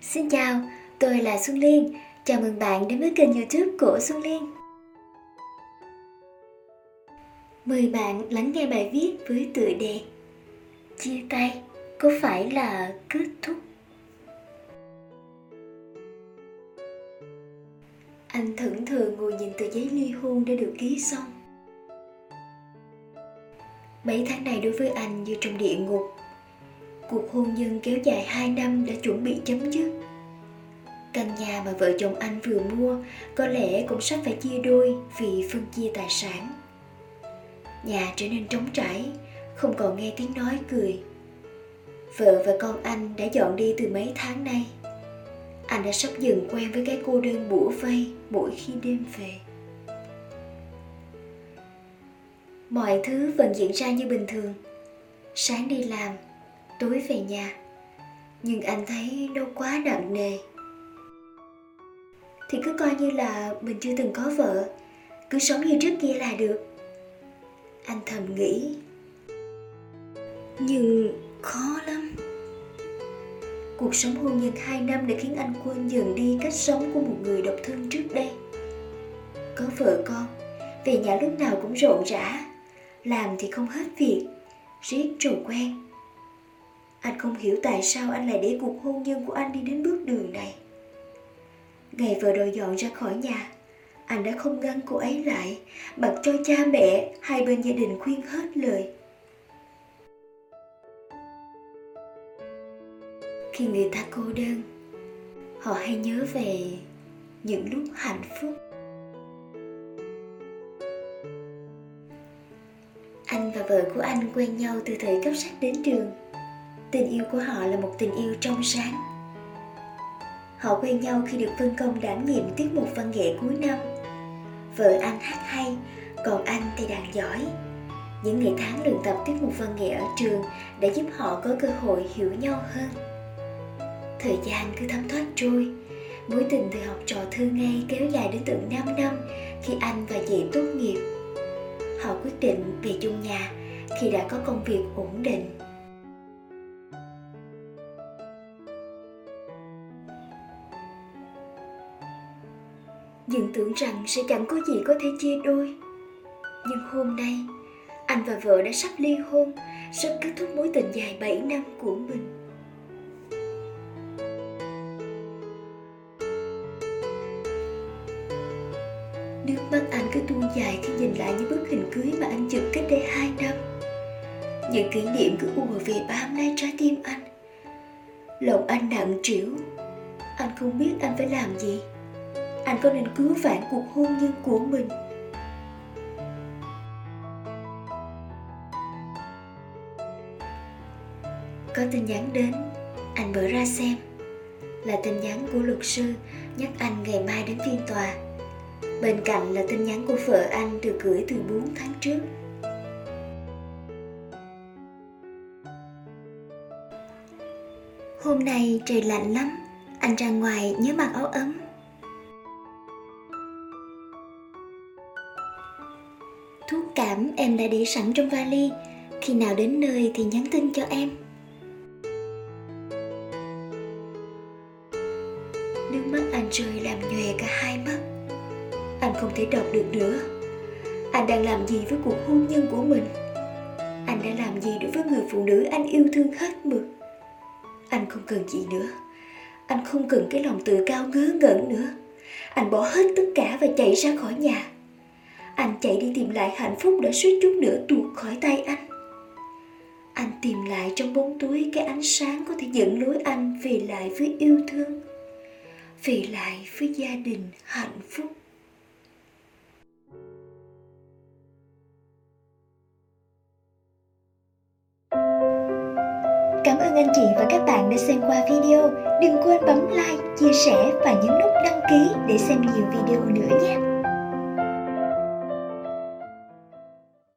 Xin chào, tôi là Xuân Liên. Chào mừng bạn đến với kênh youtube của Xuân Liên. Mời bạn lắng nghe bài viết với tựa đề Chia tay có phải là kết thúc? Anh thẫn thờ ngồi nhìn tờ giấy ly hôn đã được ký xong. Mấy tháng này đối với anh như trong địa ngục cuộc hôn nhân kéo dài 2 năm đã chuẩn bị chấm dứt. Căn nhà mà vợ chồng anh vừa mua có lẽ cũng sắp phải chia đôi vì phân chia tài sản. Nhà trở nên trống trải, không còn nghe tiếng nói cười. Vợ và con anh đã dọn đi từ mấy tháng nay. Anh đã sắp dần quen với cái cô đơn bủa vây mỗi khi đêm về. Mọi thứ vẫn diễn ra như bình thường. Sáng đi làm, tối về nhà. Nhưng anh thấy nó quá nặng nề. Thì cứ coi như là mình chưa từng có vợ. Cứ sống như trước kia là được. Anh thầm nghĩ. Nhưng khó lắm. Cuộc sống hôn nhân hai năm đã khiến anh quên dần đi cách sống của một người độc thân trước đây. Có vợ con, về nhà lúc nào cũng rộn rã. Làm thì không hết việc, riết rồi quen anh không hiểu tại sao anh lại để cuộc hôn nhân của anh đi đến bước đường này. Ngày vợ đòi dọn ra khỏi nhà, anh đã không ngăn cô ấy lại, mặc cho cha mẹ hai bên gia đình khuyên hết lời. Khi người ta cô đơn, họ hay nhớ về những lúc hạnh phúc. Anh và vợ của anh quen nhau từ thời cấp sách đến trường tình yêu của họ là một tình yêu trong sáng. Họ quen nhau khi được phân công đảm nhiệm tiết mục văn nghệ cuối năm. Vợ anh hát hay, còn anh thì đàn giỏi. Những ngày tháng luyện tập tiết mục văn nghệ ở trường đã giúp họ có cơ hội hiểu nhau hơn. Thời gian cứ thấm thoát trôi. Mối tình từ học trò thư ngay kéo dài đến tận 5 năm khi anh và chị tốt nghiệp. Họ quyết định về chung nhà khi đã có công việc ổn định. Dựng tưởng rằng sẽ chẳng có gì có thể chia đôi. Nhưng hôm nay, anh và vợ đã sắp ly hôn, sắp kết thúc mối tình dài 7 năm của mình. Nước mắt anh cứ tuôn dài khi nhìn lại những bức hình cưới mà anh chụp cách đây hai năm. Những kỷ niệm cứ ùa về bám lấy trái tim anh. Lòng anh nặng trĩu. Anh không biết anh phải làm gì anh có nên cứu vãn cuộc hôn nhân của mình? Có tin nhắn đến, anh mở ra xem. Là tin nhắn của luật sư nhắc anh ngày mai đến phiên tòa. Bên cạnh là tin nhắn của vợ anh được gửi từ 4 tháng trước. Hôm nay trời lạnh lắm, anh ra ngoài nhớ mặc áo ấm. Thuốc cảm em đã để sẵn trong vali. Khi nào đến nơi thì nhắn tin cho em. Nước mắt anh rơi làm nhòe cả hai mắt. Anh không thể đọc được nữa. Anh đang làm gì với cuộc hôn nhân của mình? Anh đã làm gì đối với người phụ nữ anh yêu thương hết mực? Anh không cần gì nữa. Anh không cần cái lòng tự cao ngớ ngẩn nữa. Anh bỏ hết tất cả và chạy ra khỏi nhà anh chạy đi tìm lại hạnh phúc đã suýt chút nữa tuột khỏi tay anh anh tìm lại trong bóng túi cái ánh sáng có thể dẫn lối anh về lại với yêu thương về lại với gia đình hạnh phúc Cảm ơn anh chị và các bạn đã xem qua video. Đừng quên bấm like, chia sẻ và nhấn nút đăng ký để xem nhiều video nữa nhé.